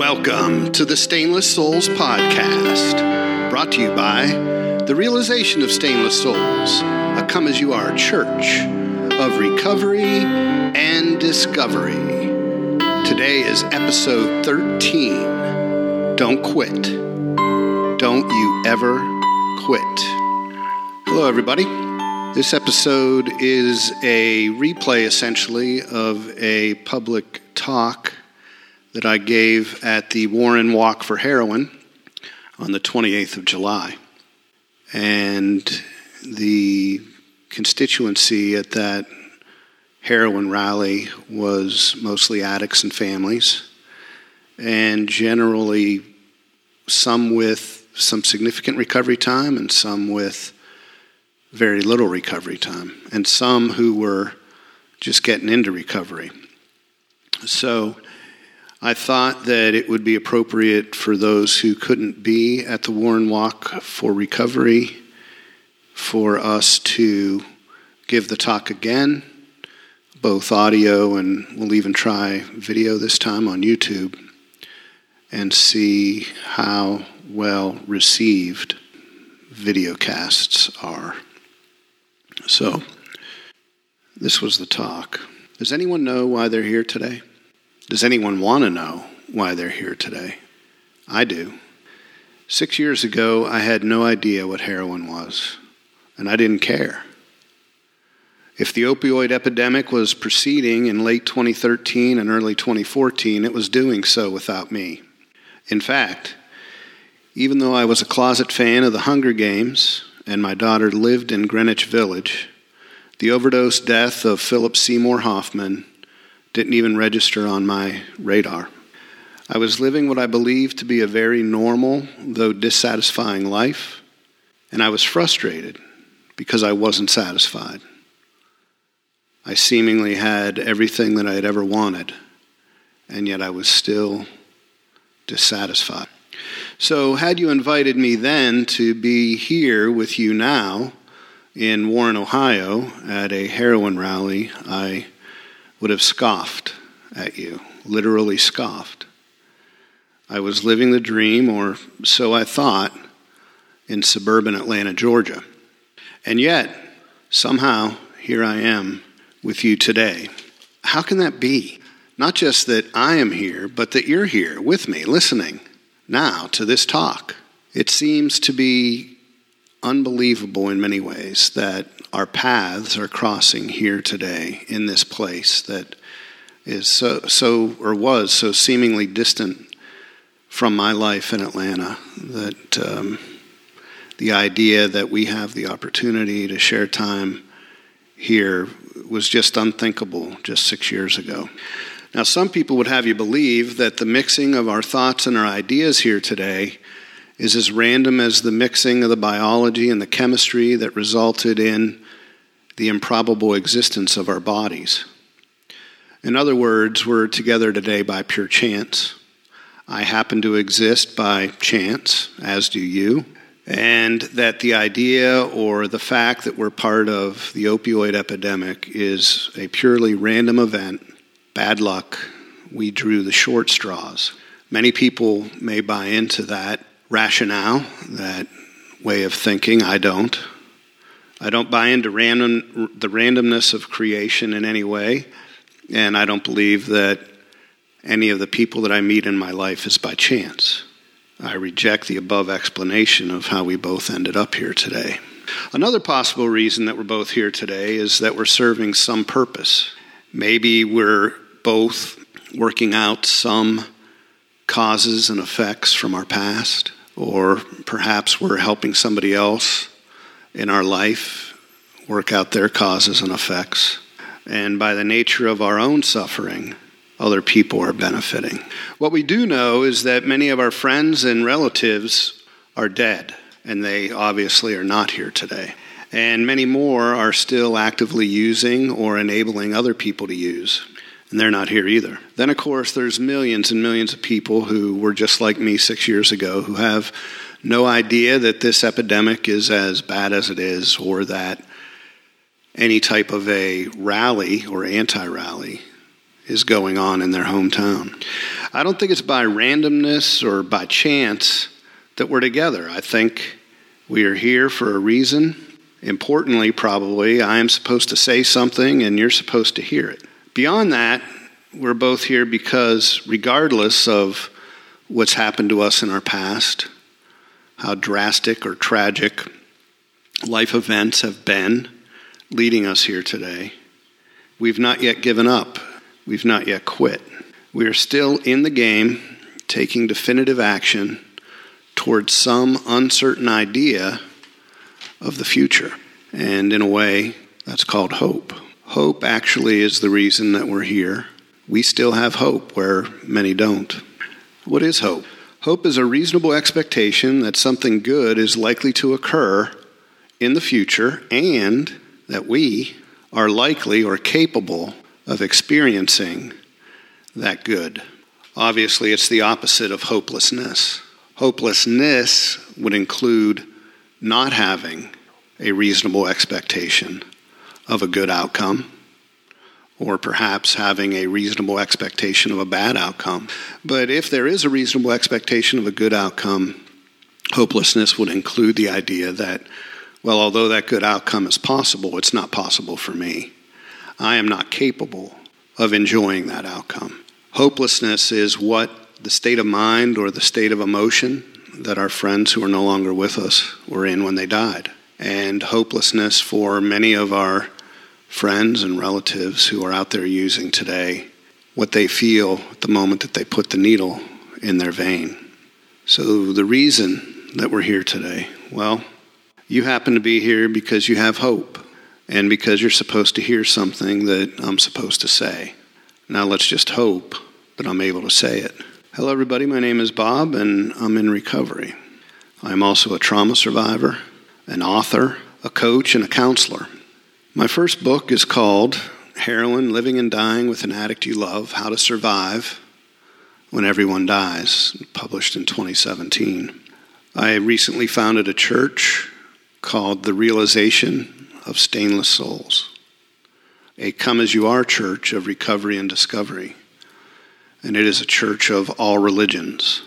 Welcome to the Stainless Souls Podcast, brought to you by the Realization of Stainless Souls, a come as you are church of recovery and discovery. Today is episode 13. Don't quit. Don't you ever quit. Hello, everybody. This episode is a replay essentially of a public talk that I gave at the Warren Walk for Heroin on the 28th of July. And the constituency at that heroin rally was mostly addicts and families, and generally some with some significant recovery time and some with very little recovery time, and some who were just getting into recovery. So, I thought that it would be appropriate for those who couldn't be at the Warren Walk for recovery for us to give the talk again, both audio and we'll even try video this time on YouTube, and see how well received video casts are. So, this was the talk. Does anyone know why they're here today? Does anyone want to know why they're here today? I do. Six years ago, I had no idea what heroin was, and I didn't care. If the opioid epidemic was proceeding in late 2013 and early 2014, it was doing so without me. In fact, even though I was a closet fan of the Hunger Games and my daughter lived in Greenwich Village, the overdose death of Philip Seymour Hoffman didn't even register on my radar. I was living what I believed to be a very normal, though dissatisfying life, and I was frustrated because I wasn't satisfied. I seemingly had everything that I had ever wanted, and yet I was still dissatisfied. So, had you invited me then to be here with you now in Warren, Ohio, at a heroin rally, I would have scoffed at you, literally scoffed. I was living the dream, or so I thought, in suburban Atlanta, Georgia. And yet, somehow, here I am with you today. How can that be? Not just that I am here, but that you're here with me, listening now to this talk. It seems to be unbelievable in many ways that our paths are crossing here today in this place that is so, so or was so seemingly distant from my life in Atlanta that um, the idea that we have the opportunity to share time here was just unthinkable just six years ago. Now, some people would have you believe that the mixing of our thoughts and our ideas here today is as random as the mixing of the biology and the chemistry that resulted in the improbable existence of our bodies. In other words, we're together today by pure chance. I happen to exist by chance, as do you. And that the idea or the fact that we're part of the opioid epidemic is a purely random event, bad luck, we drew the short straws. Many people may buy into that rationale, that way of thinking. I don't. I don't buy into random, the randomness of creation in any way, and I don't believe that any of the people that I meet in my life is by chance. I reject the above explanation of how we both ended up here today. Another possible reason that we're both here today is that we're serving some purpose. Maybe we're both working out some causes and effects from our past or perhaps we're helping somebody else in our life work out their causes and effects. And by the nature of our own suffering, other people are benefiting. What we do know is that many of our friends and relatives are dead, and they obviously are not here today. And many more are still actively using or enabling other people to use and they're not here either. Then, of course, there's millions and millions of people who were just like me six years ago who have no idea that this epidemic is as bad as it is or that any type of a rally or anti rally is going on in their hometown. I don't think it's by randomness or by chance that we're together. I think we are here for a reason. Importantly, probably, I am supposed to say something and you're supposed to hear it. Beyond that, we're both here because, regardless of what's happened to us in our past, how drastic or tragic life events have been leading us here today, we've not yet given up. We've not yet quit. We are still in the game, taking definitive action towards some uncertain idea of the future. And in a way, that's called hope. Hope actually is the reason that we're here. We still have hope where many don't. What is hope? Hope is a reasonable expectation that something good is likely to occur in the future and that we are likely or capable of experiencing that good. Obviously, it's the opposite of hopelessness. Hopelessness would include not having a reasonable expectation of a good outcome, or perhaps having a reasonable expectation of a bad outcome. But if there is a reasonable expectation of a good outcome, hopelessness would include the idea that, well, although that good outcome is possible, it's not possible for me. I am not capable of enjoying that outcome. Hopelessness is what the state of mind or the state of emotion that our friends who are no longer with us were in when they died. And hopelessness for many of our friends and relatives who are out there using today what they feel at the moment that they put the needle in their vein. So, the reason that we're here today, well, you happen to be here because you have hope and because you're supposed to hear something that I'm supposed to say. Now let's just hope that I'm able to say it. Hello, everybody. My name is Bob, and I'm in recovery. I'm also a trauma survivor, an author, a coach, and a counselor. My first book is called Heroin Living and Dying with an Addict You Love How to Survive When Everyone Dies, published in 2017. I recently founded a church called The Realization of Stainless Souls a come as you are church of recovery and discovery. And it is a church of all religions.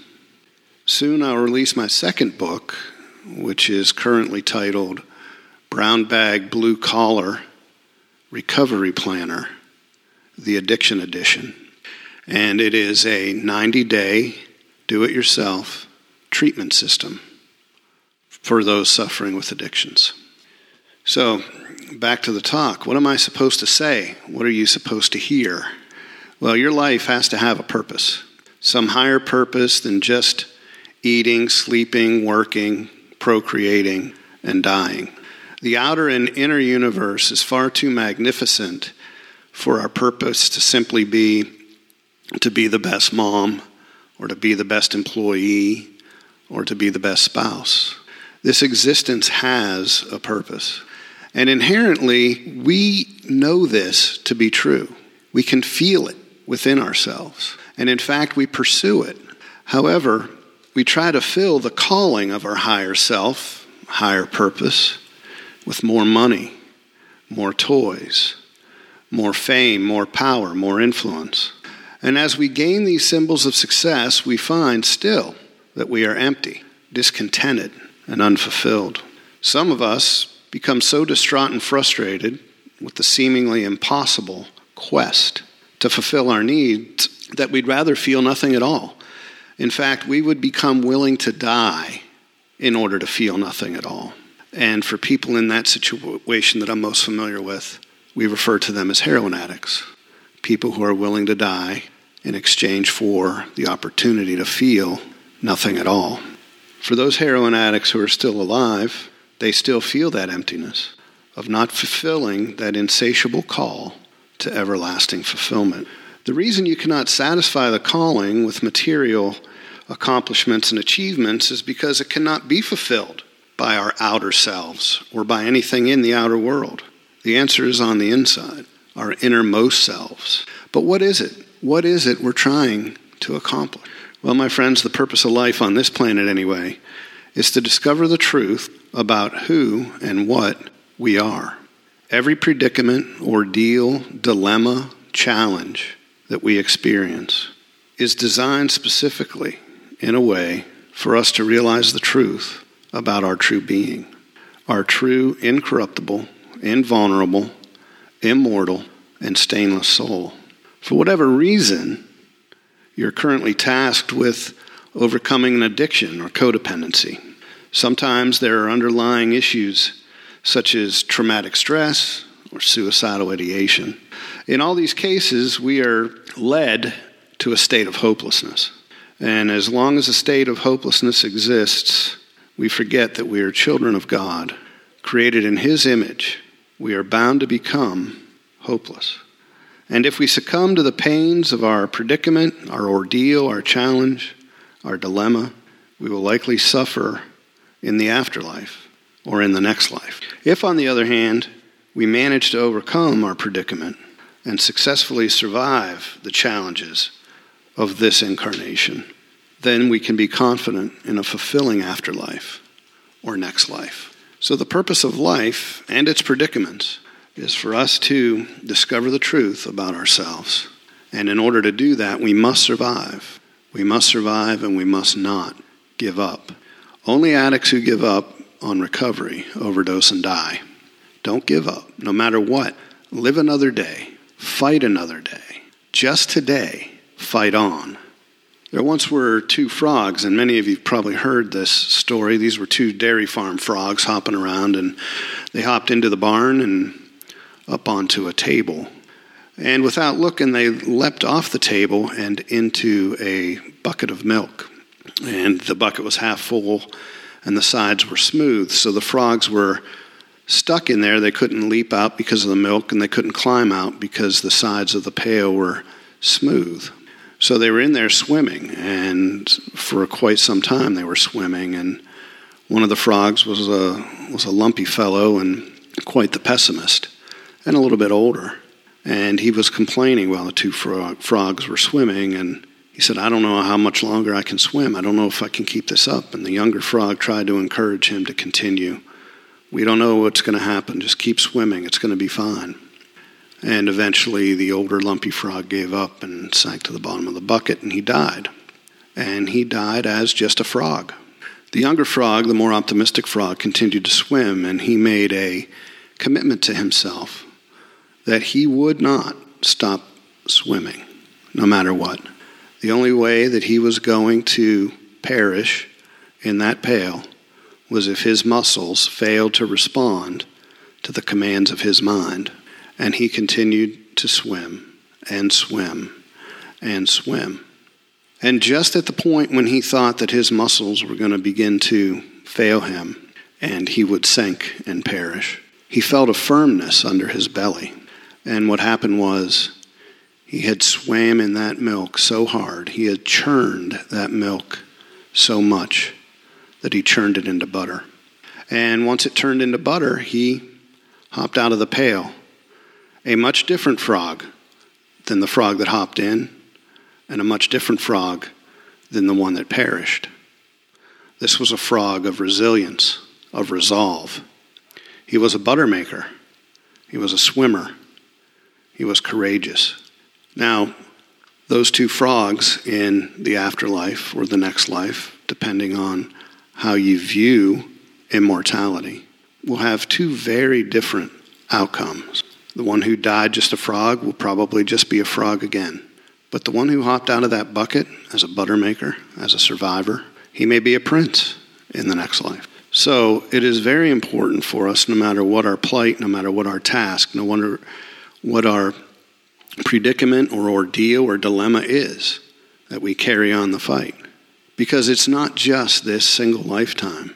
Soon I'll release my second book, which is currently titled Brown Bag Blue Collar Recovery Planner, the Addiction Edition. And it is a 90 day do it yourself treatment system for those suffering with addictions. So, back to the talk. What am I supposed to say? What are you supposed to hear? Well, your life has to have a purpose, some higher purpose than just eating, sleeping, working, procreating, and dying. The outer and inner universe is far too magnificent for our purpose to simply be to be the best mom or to be the best employee or to be the best spouse. This existence has a purpose. And inherently, we know this to be true. We can feel it within ourselves. And in fact, we pursue it. However, we try to fill the calling of our higher self, higher purpose, with more money, more toys, more fame, more power, more influence. And as we gain these symbols of success, we find still that we are empty, discontented, and unfulfilled. Some of us become so distraught and frustrated with the seemingly impossible quest to fulfill our needs that we'd rather feel nothing at all. In fact, we would become willing to die in order to feel nothing at all. And for people in that situation that I'm most familiar with, we refer to them as heroin addicts people who are willing to die in exchange for the opportunity to feel nothing at all. For those heroin addicts who are still alive, they still feel that emptiness of not fulfilling that insatiable call to everlasting fulfillment. The reason you cannot satisfy the calling with material accomplishments and achievements is because it cannot be fulfilled by our outer selves or by anything in the outer world. The answer is on the inside, our innermost selves. But what is it? What is it we're trying to accomplish? Well, my friends, the purpose of life on this planet, anyway, is to discover the truth about who and what we are. Every predicament, ordeal, dilemma, challenge that we experience is designed specifically in a way for us to realize the truth about our true being, our true, incorruptible, invulnerable, immortal, and stainless soul. For whatever reason, you're currently tasked with overcoming an addiction or codependency. Sometimes there are underlying issues such as traumatic stress or suicidal ideation. In all these cases, we are led to a state of hopelessness. And as long as a state of hopelessness exists, we forget that we are children of God, created in His image. We are bound to become hopeless. And if we succumb to the pains of our predicament, our ordeal, our challenge, our dilemma, we will likely suffer in the afterlife or in the next life. If, on the other hand, we manage to overcome our predicament and successfully survive the challenges of this incarnation, then we can be confident in a fulfilling afterlife or next life. So, the purpose of life and its predicaments is for us to discover the truth about ourselves. And in order to do that, we must survive. We must survive and we must not give up. Only addicts who give up on recovery overdose and die. Don't give up, no matter what. Live another day. Fight another day. Just today, fight on. There once were two frogs, and many of you probably heard this story. These were two dairy farm frogs hopping around, and they hopped into the barn and up onto a table. And without looking, they leapt off the table and into a bucket of milk. And the bucket was half full, and the sides were smooth. So the frogs were stuck in there. They couldn't leap out because of the milk, and they couldn't climb out because the sides of the pail were smooth. So they were in there swimming, and for quite some time they were swimming. And one of the frogs was a was a lumpy fellow and quite the pessimist, and a little bit older. And he was complaining while the two frog, frogs were swimming, and he said, "I don't know how much longer I can swim. I don't know if I can keep this up." And the younger frog tried to encourage him to continue. We don't know what's going to happen. Just keep swimming. It's going to be fine. And eventually, the older lumpy frog gave up and sank to the bottom of the bucket, and he died. And he died as just a frog. The younger frog, the more optimistic frog, continued to swim, and he made a commitment to himself that he would not stop swimming, no matter what. The only way that he was going to perish in that pail was if his muscles failed to respond to the commands of his mind. And he continued to swim and swim and swim. And just at the point when he thought that his muscles were going to begin to fail him and he would sink and perish, he felt a firmness under his belly. And what happened was he had swam in that milk so hard, he had churned that milk so much that he churned it into butter. And once it turned into butter, he hopped out of the pail. A much different frog than the frog that hopped in, and a much different frog than the one that perished. This was a frog of resilience, of resolve. He was a butter maker. He was a swimmer. He was courageous. Now, those two frogs in the afterlife or the next life, depending on how you view immortality will have two very different outcomes. The one who died just a frog will probably just be a frog again. But the one who hopped out of that bucket as a butter maker, as a survivor, he may be a prince in the next life. So it is very important for us, no matter what our plight, no matter what our task, no matter what our predicament or ordeal or dilemma is, that we carry on the fight. Because it's not just this single lifetime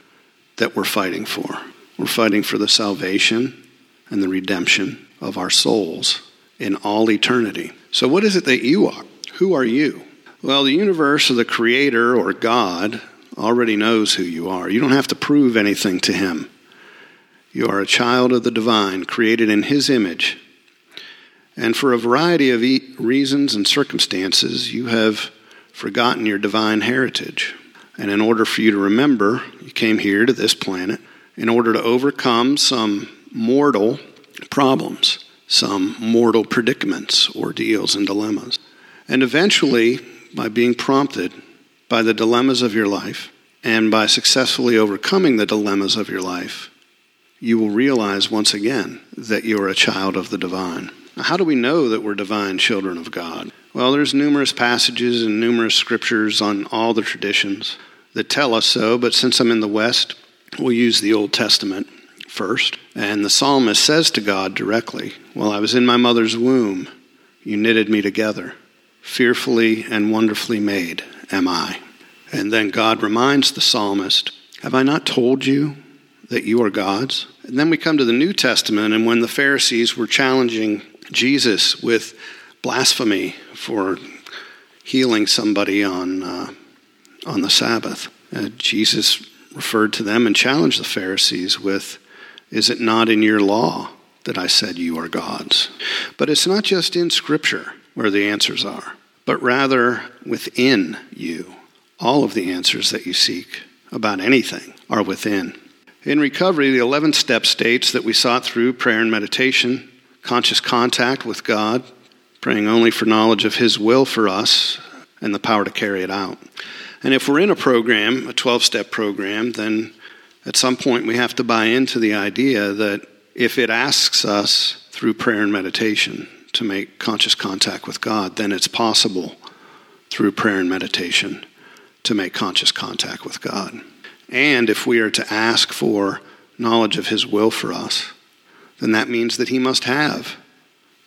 that we're fighting for. We're fighting for the salvation and the redemption of our souls in all eternity. So, what is it that you are? Who are you? Well, the universe or the Creator or God already knows who you are. You don't have to prove anything to Him. You are a child of the divine, created in His image. And for a variety of reasons and circumstances, you have forgotten your divine heritage. And in order for you to remember, you came here to this planet in order to overcome some mortal problems, some mortal predicaments, ordeals, and dilemmas. And eventually, by being prompted by the dilemmas of your life and by successfully overcoming the dilemmas of your life, you will realize once again that you are a child of the divine. How do we know that we're divine children of God? Well, there's numerous passages and numerous scriptures on all the traditions that tell us so, but since I'm in the West, we'll use the Old Testament first. And the psalmist says to God directly, While I was in my mother's womb, you knitted me together. Fearfully and wonderfully made am I. And then God reminds the psalmist, Have I not told you that you are gods? And then we come to the New Testament, and when the Pharisees were challenging Jesus with blasphemy for healing somebody on, uh, on the Sabbath, uh, Jesus referred to them and challenged the Pharisees with, Is it not in your law that I said you are gods? But it's not just in Scripture where the answers are, but rather within you. All of the answers that you seek about anything are within. In recovery, the 11th step states that we sought through prayer and meditation, conscious contact with God, praying only for knowledge of His will for us and the power to carry it out. And if we're in a program, a 12 step program, then at some point we have to buy into the idea that if it asks us through prayer and meditation to make conscious contact with God, then it's possible through prayer and meditation to make conscious contact with God. And if we are to ask for knowledge of His will for us, then that means that He must have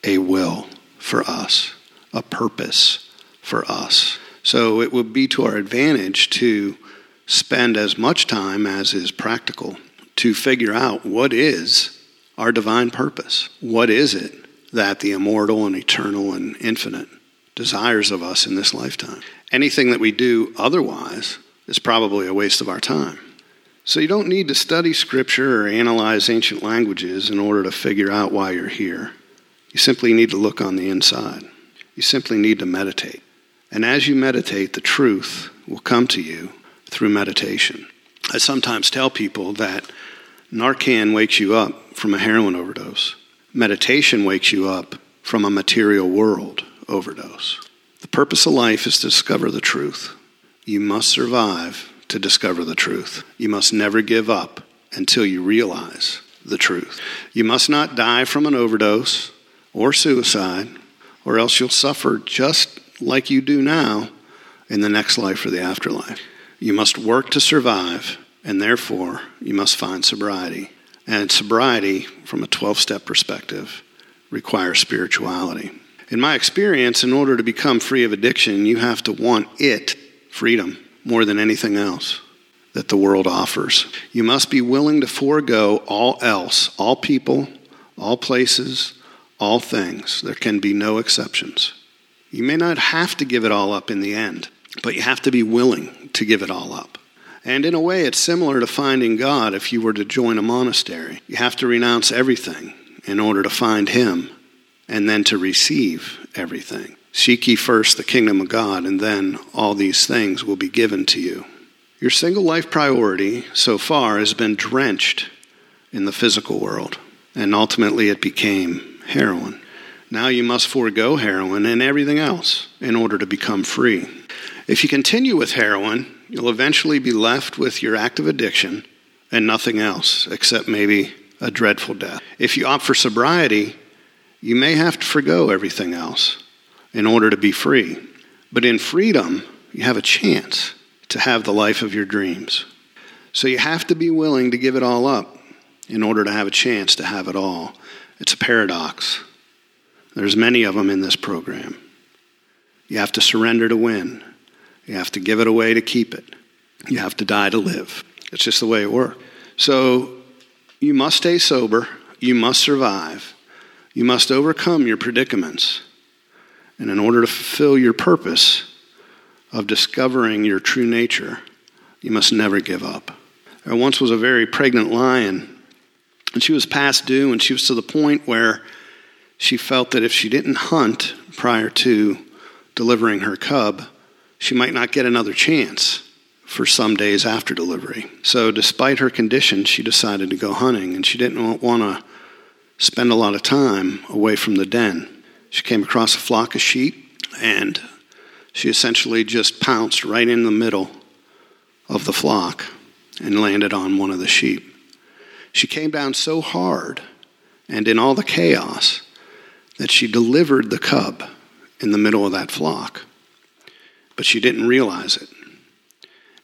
a will for us, a purpose for us. So it would be to our advantage to spend as much time as is practical to figure out what is our divine purpose. What is it that the immortal and eternal and infinite desires of us in this lifetime? Anything that we do otherwise is probably a waste of our time. So you don't need to study scripture or analyze ancient languages in order to figure out why you're here. You simply need to look on the inside. You simply need to meditate. And as you meditate, the truth will come to you through meditation. I sometimes tell people that Narcan wakes you up from a heroin overdose. Meditation wakes you up from a material world overdose. The purpose of life is to discover the truth. You must survive to discover the truth. You must never give up until you realize the truth. You must not die from an overdose or suicide, or else you'll suffer just like you do now in the next life or the afterlife. You must work to survive and therefore you must find sobriety. And sobriety, from a 12 step perspective, requires spirituality. In my experience, in order to become free of addiction, you have to want it, freedom, more than anything else that the world offers. You must be willing to forego all else, all people, all places, all things. There can be no exceptions. You may not have to give it all up in the end, but you have to be willing to give it all up. And in a way, it's similar to finding God if you were to join a monastery. You have to renounce everything in order to find Him and then to receive everything. Seek ye first the kingdom of God, and then all these things will be given to you. Your single life priority so far has been drenched in the physical world, and ultimately it became heroin. Now you must forego heroin and everything else in order to become free. If you continue with heroin, you'll eventually be left with your active addiction and nothing else except maybe a dreadful death. If you opt for sobriety, you may have to forego everything else in order to be free. But in freedom, you have a chance to have the life of your dreams. So you have to be willing to give it all up in order to have a chance to have it all. It's a paradox. There's many of them in this program. You have to surrender to win. You have to give it away to keep it. You have to die to live. It's just the way it works. So you must stay sober. You must survive. You must overcome your predicaments. And in order to fulfill your purpose of discovering your true nature, you must never give up. There once was a very pregnant lion, and she was past due, and she was to the point where she felt that if she didn't hunt prior to delivering her cub, she might not get another chance for some days after delivery. So, despite her condition, she decided to go hunting, and she didn't want to spend a lot of time away from the den. She came across a flock of sheep, and She essentially just pounced right in the middle of the flock and landed on one of the sheep. She came down so hard and in all the chaos that she delivered the cub in the middle of that flock. But she didn't realize it.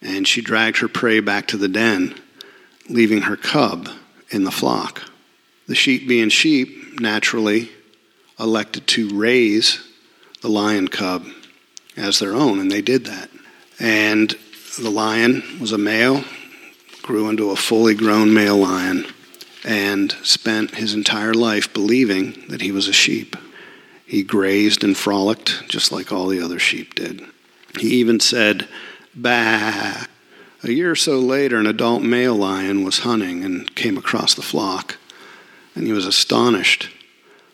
And she dragged her prey back to the den, leaving her cub in the flock. The sheep, being sheep, naturally elected to raise the lion cub as their own, and they did that. And the lion was a male, grew into a fully grown male lion, and spent his entire life believing that he was a sheep. He grazed and frolicked just like all the other sheep did. He even said, Bah. A year or so later, an adult male lion was hunting and came across the flock, and he was astonished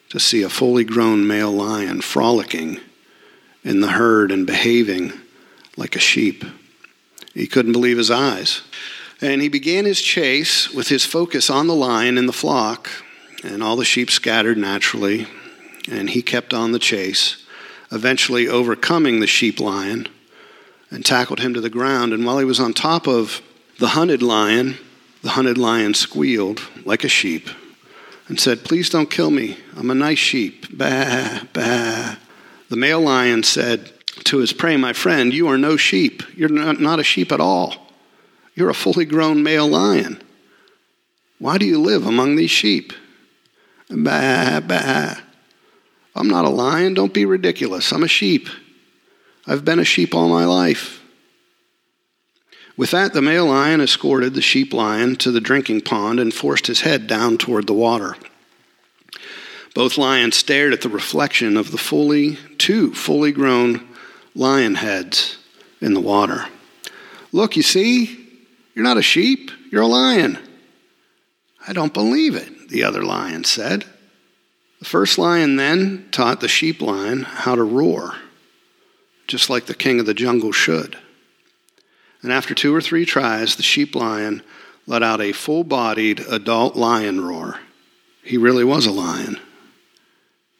to see a fully grown male lion frolicking in the herd and behaving like a sheep. He couldn't believe his eyes. And he began his chase with his focus on the lion in the flock, and all the sheep scattered naturally, and he kept on the chase, eventually overcoming the sheep lion and tackled him to the ground. And while he was on top of the hunted lion, the hunted lion squealed like a sheep and said, Please don't kill me. I'm a nice sheep. Bah, bah. The male lion said to his prey, My friend, you are no sheep. You're not, a sheep at all. You're a fully grown male lion. Why do you live among these sheep? Bah, bah. I'm not a lion. Don't be ridiculous. I'm a sheep. I've been a sheep all my life. With that, the male lion escorted the sheep lion to the drinking pond and forced his head down toward the water. Both lions stared at the reflection of the fully, two fully grown lion heads in the water. Look, you see, you're not a sheep, you're a lion. I don't believe it, the other lion said. The first lion then taught the sheep lion how to roar, just like the king of the jungle should. And after two or three tries, the sheep lion let out a full bodied adult lion roar. He really was a lion.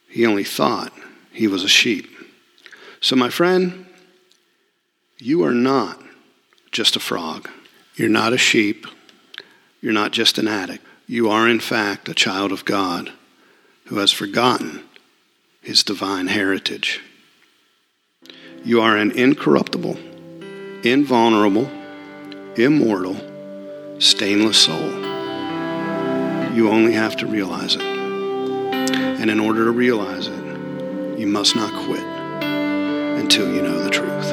He only thought he was a sheep. So, my friend, you are not just a frog. You're not a sheep. You're not just an addict. You are, in fact, a child of God who has forgotten his divine heritage. You are an incorruptible, invulnerable, immortal, stainless soul. You only have to realize it. And in order to realize it, you must not quit until you know the truth.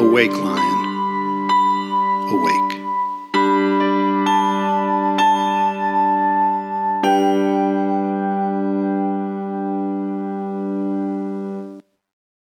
Awake, lion. Awake.